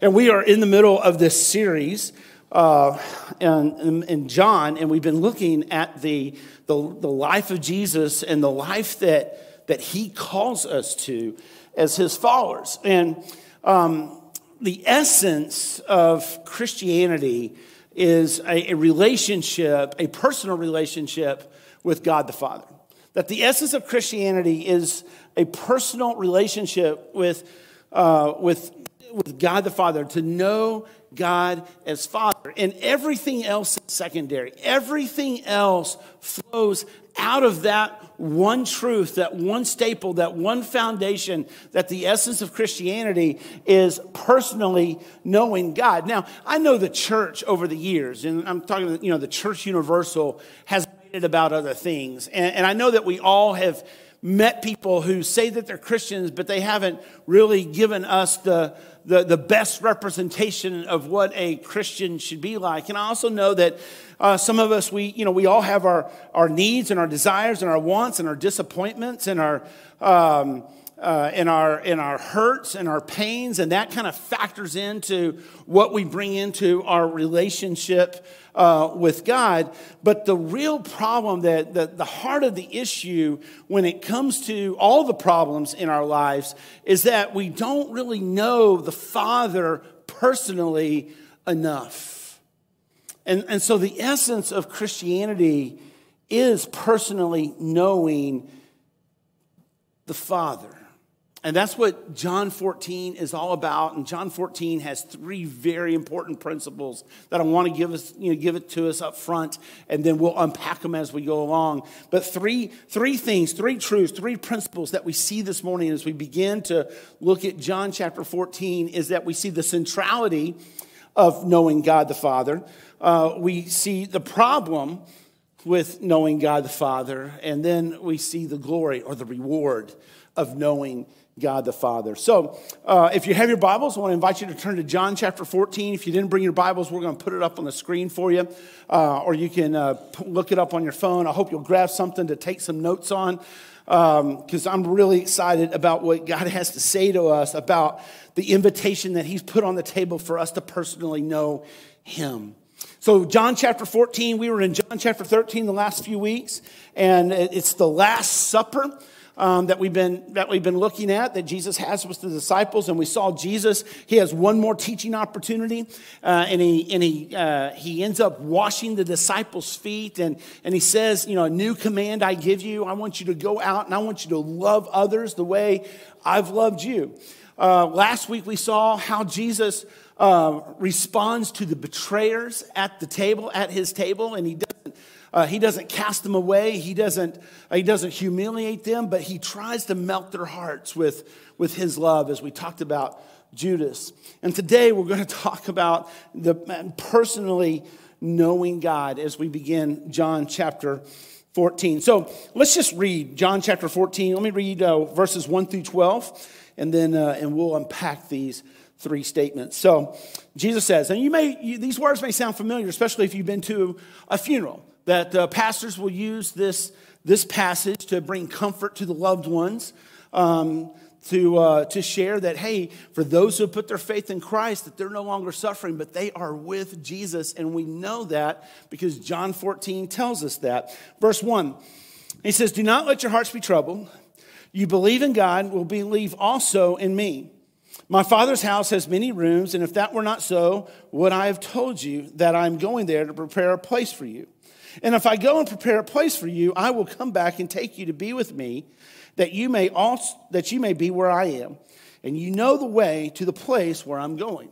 And we are in the middle of this series uh, in, in, John, and we've been looking at the, the, the life of Jesus and the life that, that he calls us to as his followers. And um, the essence of Christianity is a, a relationship, a personal relationship with God the Father. That the essence of Christianity is a personal relationship with, uh, with, with God the Father, to know God as Father. And everything else is secondary. Everything else flows out of that one truth, that one staple, that one foundation, that the essence of Christianity is personally knowing God. Now, I know the church over the years, and I'm talking, you know, the church universal has made it about other things. And, and I know that we all have met people who say that they're Christians, but they haven't really given us the, the, the best representation of what a Christian should be like. And I also know that uh, some of us, we, you know, we all have our, our needs and our desires and our wants and our disappointments and our, um, uh, in, our, in our hurts and our pains, and that kind of factors into what we bring into our relationship uh, with God. But the real problem, that the, the heart of the issue when it comes to all the problems in our lives, is that we don't really know the Father personally enough. And, and so the essence of Christianity is personally knowing the Father. And that's what John 14 is all about. And John 14 has three very important principles that I want to give us, you know, give it to us up front, and then we'll unpack them as we go along. But three, three things, three truths, three principles that we see this morning as we begin to look at John chapter 14 is that we see the centrality of knowing God the Father. Uh, we see the problem with knowing God the Father, and then we see the glory or the reward of knowing God the Father. So, uh, if you have your Bibles, I want to invite you to turn to John chapter 14. If you didn't bring your Bibles, we're going to put it up on the screen for you, uh, or you can uh, look it up on your phone. I hope you'll grab something to take some notes on, because um, I'm really excited about what God has to say to us about the invitation that He's put on the table for us to personally know Him. So, John chapter 14, we were in John chapter 13 the last few weeks, and it's the Last Supper um, that, we've been, that we've been looking at that Jesus has with the disciples. And we saw Jesus, he has one more teaching opportunity. Uh, and he, and he, uh, he ends up washing the disciples' feet. And, and he says, You know, a new command I give you. I want you to go out and I want you to love others the way I've loved you. Uh, last week we saw how Jesus uh, responds to the betrayers at the table, at his table, and he doesn't uh, he doesn't cast them away. He doesn't, he doesn't humiliate them, but he tries to melt their hearts with, with his love, as we talked about Judas. And today we're going to talk about the personally knowing God as we begin John chapter 14. So let's just read John chapter 14. Let me read uh, verses 1 through 12, and then uh, and we'll unpack these three statements. So Jesus says, and you may you, these words may sound familiar, especially if you've been to a funeral that uh, pastors will use this, this passage to bring comfort to the loved ones, um, to, uh, to share that, hey, for those who put their faith in Christ, that they're no longer suffering, but they are with Jesus. And we know that because John 14 tells us that. Verse 1, he says, Do not let your hearts be troubled. You believe in God, will believe also in me. My father's house has many rooms, and if that were not so, would I have told you that I'm going there to prepare a place for you? And if I go and prepare a place for you, I will come back and take you to be with me, that you may also that you may be where I am, and you know the way to the place where I'm going.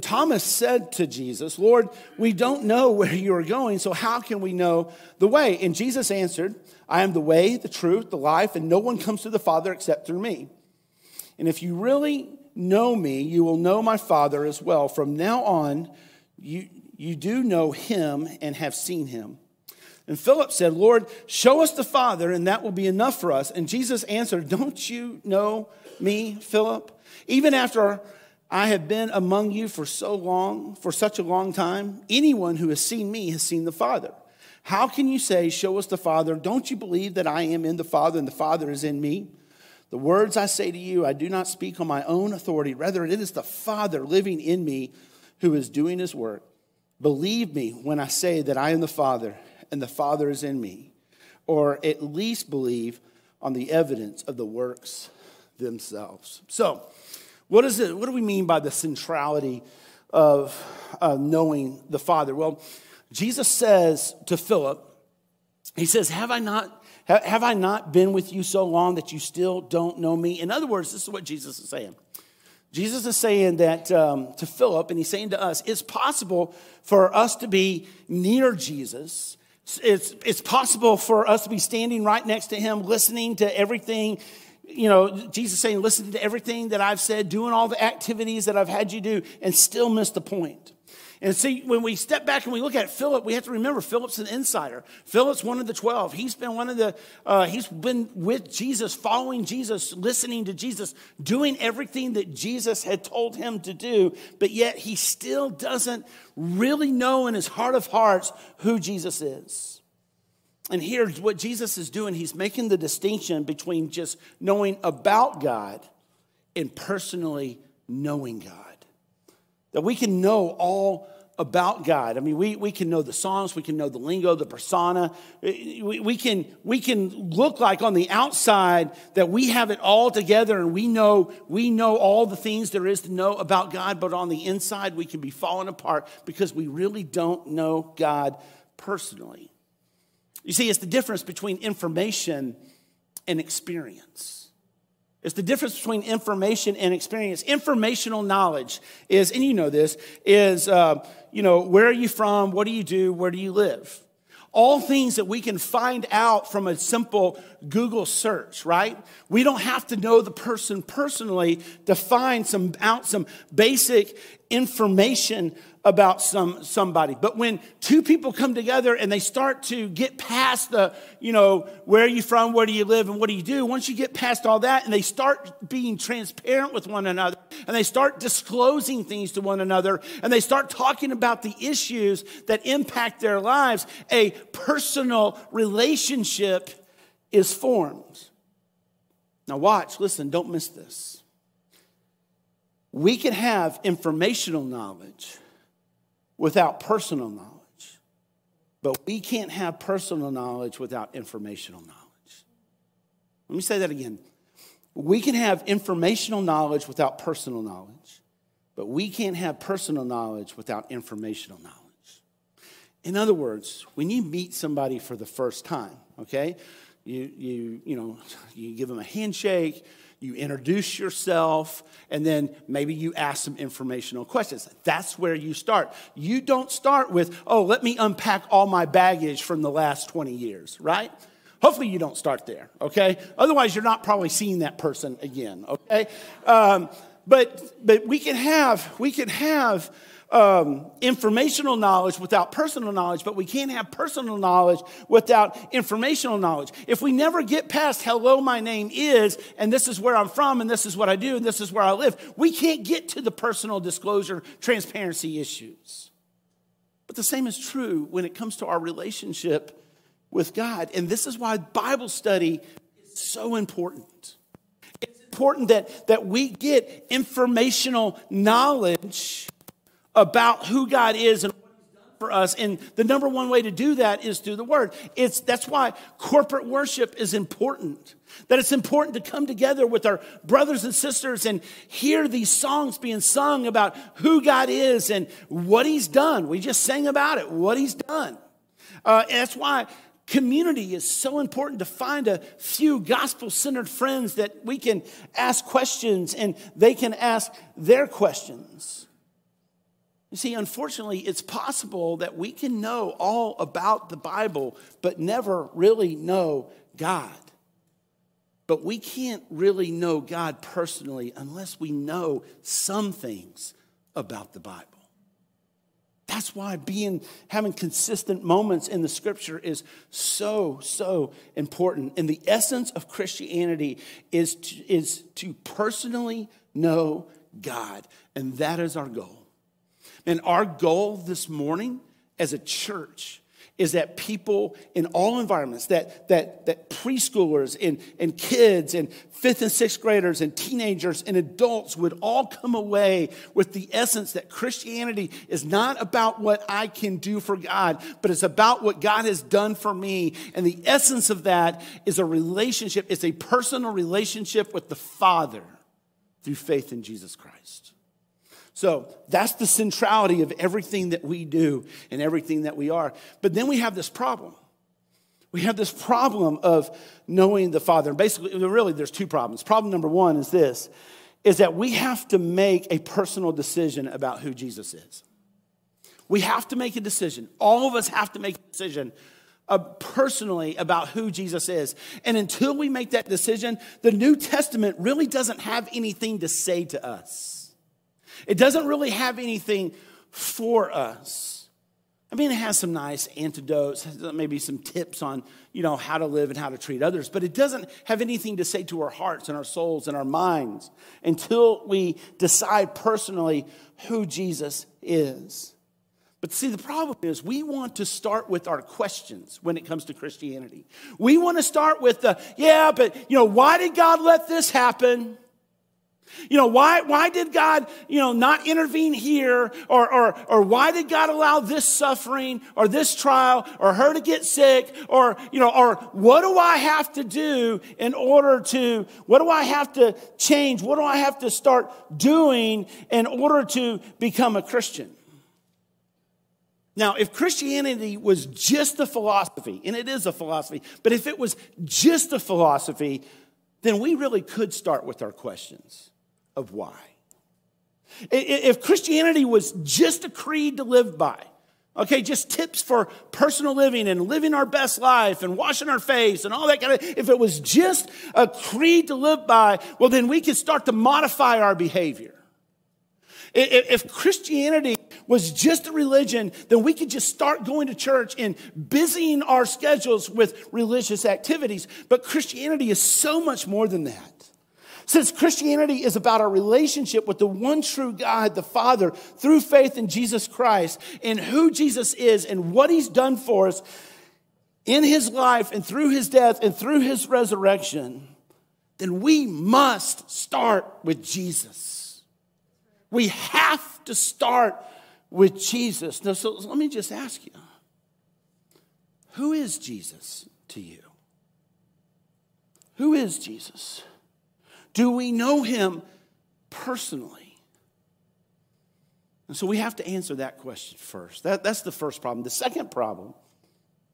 Thomas said to Jesus, Lord, we don't know where you are going, so how can we know the way? And Jesus answered, I am the way, the truth, the life, and no one comes to the Father except through me. And if you really know me, you will know my Father as well. From now on, you, you do know him and have seen him. And Philip said, Lord, show us the Father, and that will be enough for us. And Jesus answered, Don't you know me, Philip? Even after I have been among you for so long, for such a long time, anyone who has seen me has seen the Father. How can you say, Show us the Father? Don't you believe that I am in the Father and the Father is in me? The words I say to you, I do not speak on my own authority. Rather, it is the Father living in me who is doing his work. Believe me when I say that I am the Father and the Father is in me, or at least believe on the evidence of the works themselves. So, what is it? What do we mean by the centrality of uh, knowing the Father? Well, Jesus says to Philip, He says, "Have I not have I not been with you so long that you still don't know me? In other words, this is what Jesus is saying. Jesus is saying that um, to Philip, and he's saying to us, it's possible for us to be near Jesus. It's, it's possible for us to be standing right next to him, listening to everything. You know, Jesus saying, listening to everything that I've said, doing all the activities that I've had you do, and still miss the point. And see, when we step back and we look at Philip, we have to remember Philip's an insider. Philip's one of the 12. He's been one of the, uh, he's been with Jesus, following Jesus, listening to Jesus, doing everything that Jesus had told him to do, but yet he still doesn't really know in his heart of hearts who Jesus is. And here's what Jesus is doing he's making the distinction between just knowing about God and personally knowing God. That we can know all about God. I mean, we, we can know the songs, we can know the lingo, the persona. We, we, can, we can look like on the outside that we have it all together and we know, we know all the things there is to know about God, but on the inside we can be falling apart because we really don't know God personally. You see, it's the difference between information and experience. It's the difference between information and experience. Informational knowledge is, and you know this, is, uh, you know, where are you from? What do you do? Where do you live? All things that we can find out from a simple Google search, right? We don't have to know the person personally to find some out some basic information about some somebody. But when two people come together and they start to get past the, you know, where are you from, where do you live, and what do you do, once you get past all that and they start being transparent with one another and they start disclosing things to one another and they start talking about the issues that impact their lives, a personal relationship is formed. Now, watch, listen, don't miss this. We can have informational knowledge without personal knowledge. But we can't have personal knowledge without informational knowledge. Let me say that again. We can have informational knowledge without personal knowledge, but we can't have personal knowledge without informational knowledge. In other words, when you meet somebody for the first time, okay, you, you, you know, you give them a handshake, you introduce yourself, and then maybe you ask some informational questions. That's where you start. You don't start with, oh, let me unpack all my baggage from the last 20 years, right? Hopefully, you don't start there, okay? Otherwise, you're not probably seeing that person again, okay? Um, but but we can have we can have um, informational knowledge without personal knowledge, but we can't have personal knowledge without informational knowledge. If we never get past, hello, my name is, and this is where I'm from, and this is what I do, and this is where I live, we can't get to the personal disclosure, transparency issues. But the same is true when it comes to our relationship with God. And this is why Bible study is so important. It's important that, that we get informational knowledge about who God is and for us. And the number one way to do that is through the Word. It's, that's why corporate worship is important. That it's important to come together with our brothers and sisters and hear these songs being sung about who God is and what He's done. We just sang about it, what He's done. Uh, that's why community is so important to find a few gospel centered friends that we can ask questions and they can ask their questions. You see, unfortunately, it's possible that we can know all about the Bible, but never really know God. But we can't really know God personally unless we know some things about the Bible. That's why being having consistent moments in the scripture is so, so important. And the essence of Christianity is to, is to personally know God. And that is our goal. And our goal this morning as a church is that people in all environments, that, that, that preschoolers and, and kids and fifth and sixth graders and teenagers and adults would all come away with the essence that Christianity is not about what I can do for God, but it's about what God has done for me. And the essence of that is a relationship, it's a personal relationship with the Father through faith in Jesus Christ. So that's the centrality of everything that we do and everything that we are. But then we have this problem. We have this problem of knowing the Father. And basically, really, there's two problems. Problem number one is this is that we have to make a personal decision about who Jesus is. We have to make a decision. All of us have to make a decision uh, personally about who Jesus is. And until we make that decision, the New Testament really doesn't have anything to say to us. It doesn't really have anything for us. I mean, it has some nice antidotes, maybe some tips on, you know, how to live and how to treat others, but it doesn't have anything to say to our hearts and our souls and our minds until we decide personally who Jesus is. But see, the problem is we want to start with our questions when it comes to Christianity. We want to start with the, yeah, but, you know, why did God let this happen? You know, why, why did God, you know, not intervene here? Or, or, or why did God allow this suffering or this trial or her to get sick? Or, you know, or what do I have to do in order to, what do I have to change? What do I have to start doing in order to become a Christian? Now, if Christianity was just a philosophy, and it is a philosophy, but if it was just a philosophy, then we really could start with our questions of why. If Christianity was just a creed to live by, okay, just tips for personal living and living our best life and washing our face and all that kind of, if it was just a creed to live by, well, then we could start to modify our behavior. If Christianity was just a religion, then we could just start going to church and busying our schedules with religious activities. But Christianity is so much more than that. Since Christianity is about our relationship with the one true God, the Father, through faith in Jesus Christ, and who Jesus is and what he's done for us in his life and through his death and through his resurrection, then we must start with Jesus. We have to start with Jesus. Now, so let me just ask you who is Jesus to you? Who is Jesus? Do we know him personally? And so we have to answer that question first. That, that's the first problem. The second problem,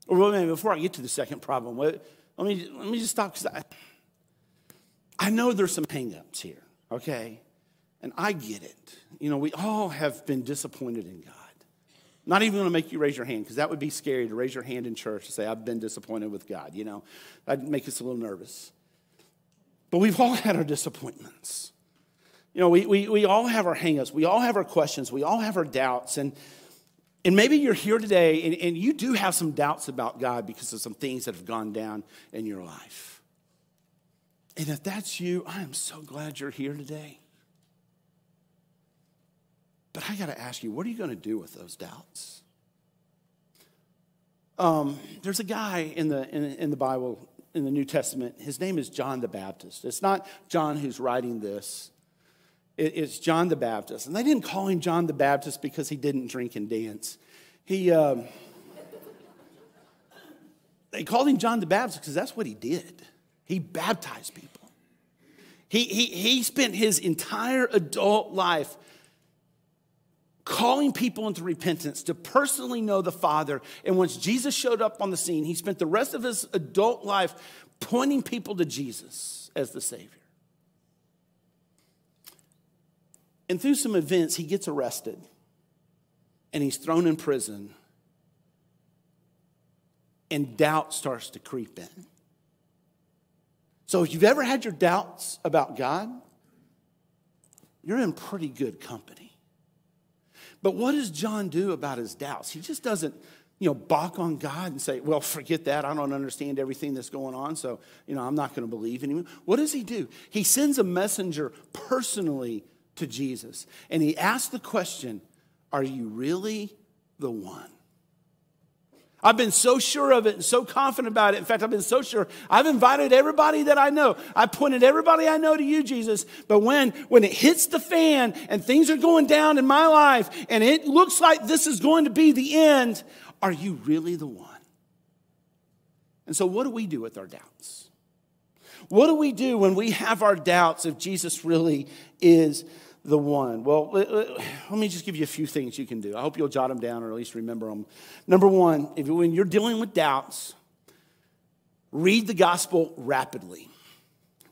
or maybe before I get to the second problem, let me, let me just stop because I, I know there's some hangups here, okay? And I get it. You know, we all have been disappointed in God. Not even going to make you raise your hand because that would be scary to raise your hand in church and say, I've been disappointed with God. You know, that'd make us a little nervous. But we've all had our disappointments. You know, we, we, we all have our hangups. We all have our questions. We all have our doubts. And, and maybe you're here today and, and you do have some doubts about God because of some things that have gone down in your life. And if that's you, I am so glad you're here today. But I got to ask you, what are you going to do with those doubts? Um, there's a guy in the, in, in the Bible in the New Testament. His name is John the Baptist. It's not John who's writing this, it's John the Baptist. And they didn't call him John the Baptist because he didn't drink and dance. He, um, they called him John the Baptist because that's what he did. He baptized people. He, he, he spent his entire adult life calling people into repentance to personally know the Father. And once Jesus showed up on the scene, he spent the rest of his adult life pointing people to Jesus as the Savior. And through some events, he gets arrested and he's thrown in prison, and doubt starts to creep in. So, if you've ever had your doubts about God, you're in pretty good company. But what does John do about his doubts? He just doesn't, you know, balk on God and say, well, forget that. I don't understand everything that's going on, so, you know, I'm not going to believe anymore. What does he do? He sends a messenger personally to Jesus, and he asks the question, are you really the one? I've been so sure of it and so confident about it. In fact, I've been so sure. I've invited everybody that I know. I pointed everybody I know to you, Jesus. But when, when it hits the fan and things are going down in my life and it looks like this is going to be the end, are you really the one? And so, what do we do with our doubts? What do we do when we have our doubts if Jesus really is the one? Well, let me just give you a few things you can do. I hope you'll jot them down or at least remember them. Number one, if, when you're dealing with doubts, read the gospel rapidly.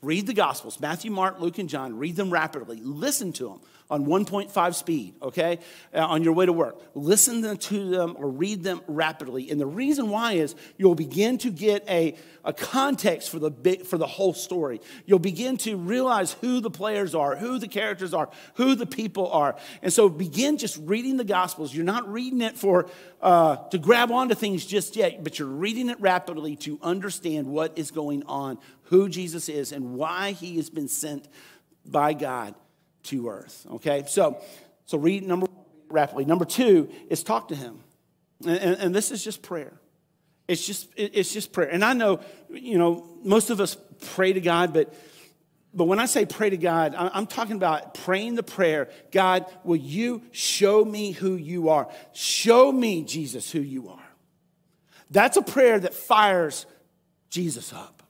Read the gospels Matthew, Mark, Luke, and John. Read them rapidly. Listen to them on 1.5 speed, okay, uh, on your way to work. Listen to them or read them rapidly. And the reason why is you'll begin to get a, a context for the, big, for the whole story. You'll begin to realize who the players are, who the characters are, who the people are. And so begin just reading the Gospels. You're not reading it for uh, to grab onto things just yet, but you're reading it rapidly to understand what is going on, who Jesus is, and why he has been sent by God to earth. Okay, so so read number one rapidly. Number two is talk to him, and, and, and this is just prayer. It's just it's just prayer. And I know you know most of us pray to God, but but when I say pray to God, I'm talking about praying the prayer God, will you show me who you are? Show me, Jesus, who you are. That's a prayer that fires Jesus up.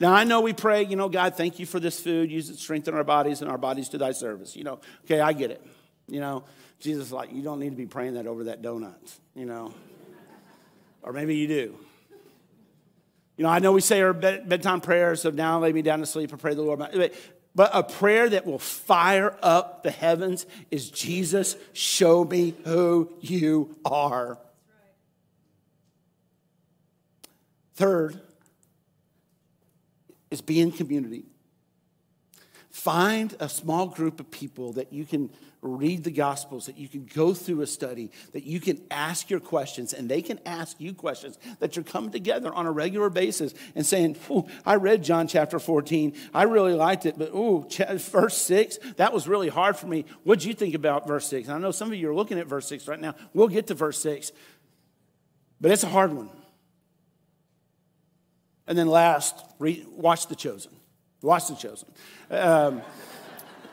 Now, I know we pray, you know, God, thank you for this food. Use it to strengthen our bodies and our bodies to thy service. You know, okay, I get it. You know, Jesus like, you don't need to be praying that over that donut, you know. or maybe you do. You know, I know we say our bed, bedtime prayers of now lay me down to sleep and pray the Lord. But a prayer that will fire up the heavens is Jesus, show me who you are. Third, is be in community. Find a small group of people that you can read the Gospels, that you can go through a study, that you can ask your questions, and they can ask you questions, that you're coming together on a regular basis and saying, I read John chapter 14. I really liked it, but ooh, verse 6, that was really hard for me. What'd you think about verse 6? I know some of you are looking at verse 6 right now. We'll get to verse 6, but it's a hard one. And then last, read, watch The Chosen. Watch The Chosen. Um,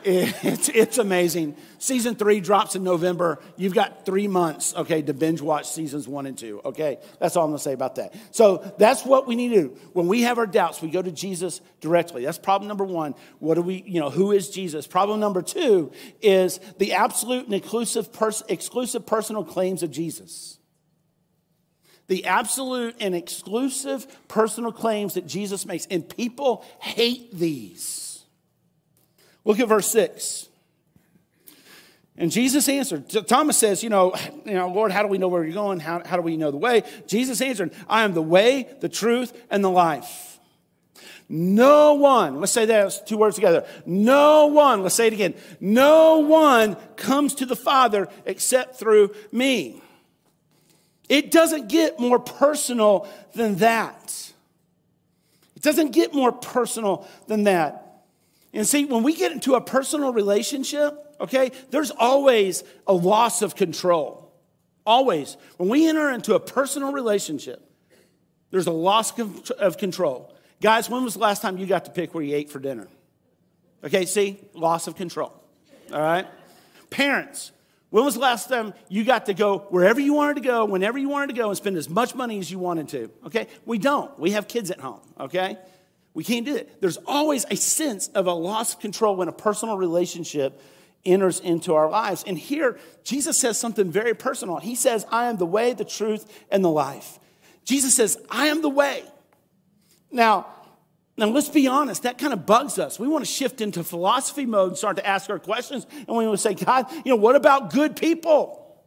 it's, it's amazing. Season three drops in November. You've got three months, okay, to binge watch seasons one and two, okay? That's all I'm gonna say about that. So that's what we need to do. When we have our doubts, we go to Jesus directly. That's problem number one. What do we, you know, who is Jesus? Problem number two is the absolute and exclusive, pers- exclusive personal claims of Jesus the absolute and exclusive personal claims that Jesus makes. And people hate these. Look at verse 6. And Jesus answered. Thomas says, you know, you know, Lord, how do we know where you're going? How, how do we know the way? Jesus answered, I am the way, the truth, and the life. No one, let's say that two words together. No one, let's say it again. No one comes to the Father except through me. It doesn't get more personal than that. It doesn't get more personal than that. And see, when we get into a personal relationship, okay, there's always a loss of control. Always. When we enter into a personal relationship, there's a loss of control. Guys, when was the last time you got to pick where you ate for dinner? Okay, see, loss of control. All right? Parents, when was the last time you got to go wherever you wanted to go, whenever you wanted to go, and spend as much money as you wanted to? Okay? We don't. We have kids at home, okay? We can't do it. There's always a sense of a loss of control when a personal relationship enters into our lives. And here, Jesus says something very personal. He says, I am the way, the truth, and the life. Jesus says, I am the way. Now, now, let's be honest, that kind of bugs us. We want to shift into philosophy mode and start to ask our questions. And we want to say, God, you know, what about good people?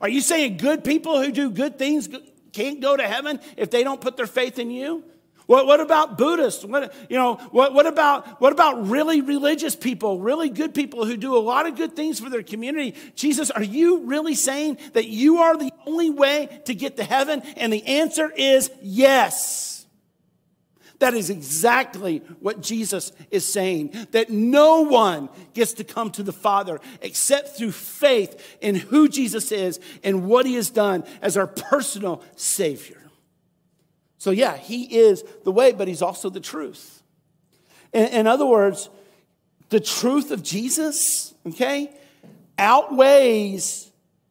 Are you saying good people who do good things can't go to heaven if they don't put their faith in you? What, what about Buddhists? What, you know, what, what, about, what about really religious people, really good people who do a lot of good things for their community? Jesus, are you really saying that you are the only way to get to heaven? And the answer is yes. That is exactly what Jesus is saying that no one gets to come to the Father except through faith in who Jesus is and what he has done as our personal Savior. So, yeah, he is the way, but he's also the truth. In, in other words, the truth of Jesus, okay, outweighs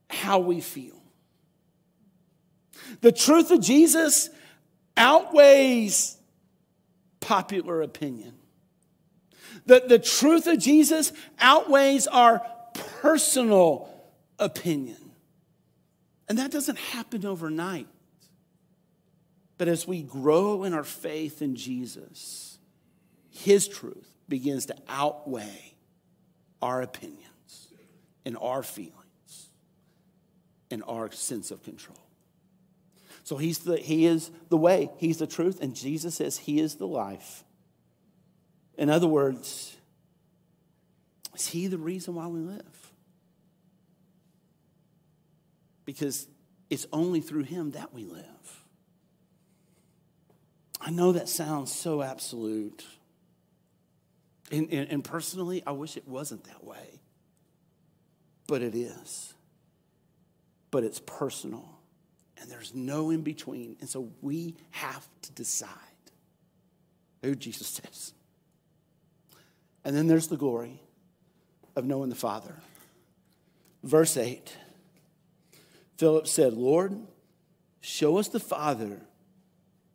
how we feel. The truth of Jesus outweighs popular opinion. The, the truth of Jesus outweighs our personal opinion. And that doesn't happen overnight. But as we grow in our faith in Jesus, His truth begins to outweigh our opinions and our feelings and our sense of control. So he's the, he is the way, he's the truth, and Jesus says he is the life. In other words, is he the reason why we live? Because it's only through him that we live. I know that sounds so absolute. And, and, and, personally, I wish it wasn't that way. But it is. But it's personal and there's no in between. And so we have to decide who Jesus is. And then there's the glory of knowing the Father. Verse 8 Philip said, Lord, show us the Father,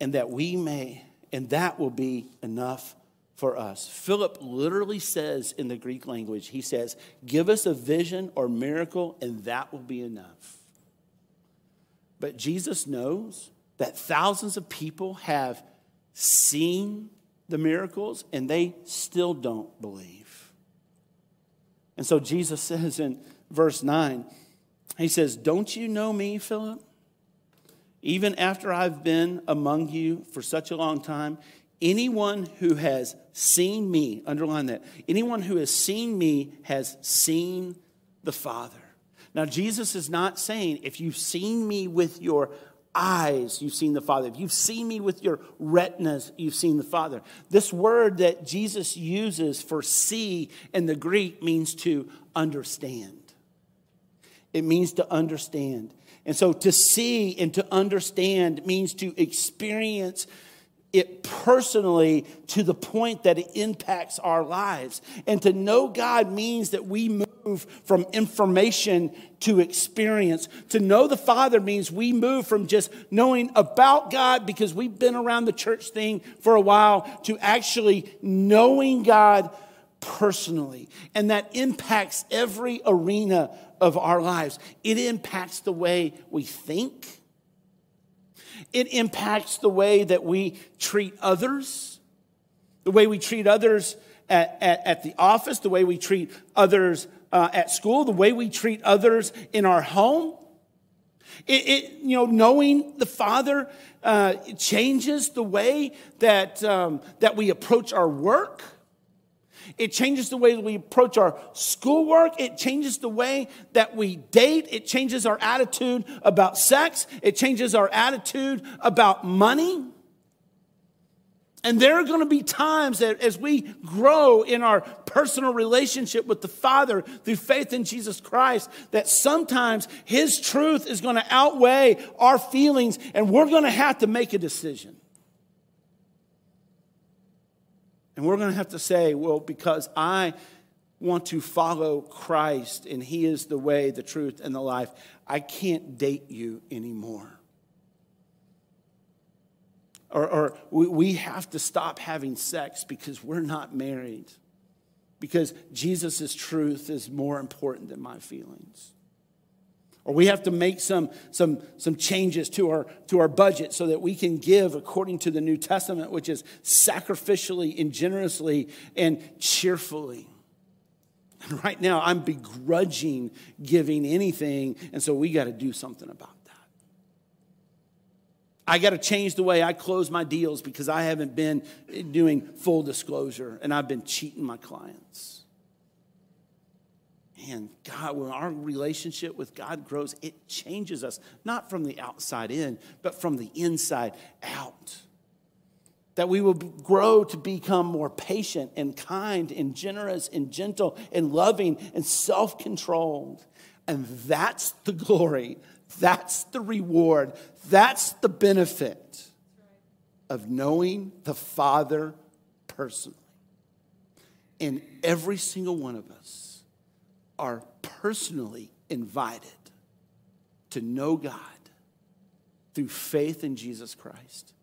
and that we may, and that will be enough for us. Philip literally says in the Greek language, he says, Give us a vision or miracle, and that will be enough. But Jesus knows that thousands of people have seen the miracles and they still don't believe. And so Jesus says in verse 9, He says, Don't you know me, Philip? Even after I've been among you for such a long time, anyone who has seen me, underline that, anyone who has seen me has seen the Father. Now, Jesus is not saying, if you've seen me with your eyes, you've seen the Father. If you've seen me with your retinas, you've seen the Father. This word that Jesus uses for see in the Greek means to understand. It means to understand. And so to see and to understand means to experience it personally to the point that it impacts our lives. And to know God means that we move from information to experience. To know the Father means we move from just knowing about God because we've been around the church thing for a while to actually knowing God personally. And that impacts every arena of our lives. It impacts the way we think it impacts the way that we treat others, the way we treat others at, at, at the office, the way we treat others uh, at school, the way we treat others in our home. It, it you know, knowing the Father uh, changes the way that, um, that we approach our work it changes the way that we approach our schoolwork. It changes the way that we date. It changes our attitude about sex. It changes our attitude about money. And there are going to be times that as we grow in our personal relationship with the Father through faith in Jesus Christ, that sometimes His truth is going to outweigh our feelings and we're going to have to make a decision. And we're going to have to say, well, because I want to follow Christ and He is the way, the truth, and the life, I can't date you anymore. Or, or we, we have to stop having sex because we're not married. Because Jesus' truth is more important than my feelings or we have to make some, some, some changes to our, to our budget so that we can give according to the New Testament, which is sacrificially and generously and cheerfully. And right now, I'm begrudging giving anything, and so we got to do something about that. I got to change the way I close my deals because I haven't been doing full disclosure and I've been cheating my clients man, God, when our relationship with God grows, it changes us, not from the outside in, but from the inside out. that we will grow to become more patient and kind and generous and gentle and loving and self controlled. And that's the glory, that's the reward, that's the benefit of knowing the Father personally. And every single one of us are personally invited to know God through faith in Jesus Christ.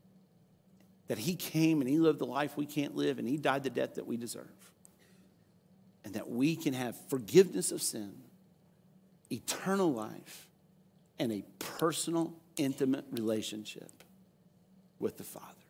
That He came and He lived the life we can't live and He died the death that we deserve. And that we can have forgiveness of sin, eternal life, and a personal, intimate relationship with the Father.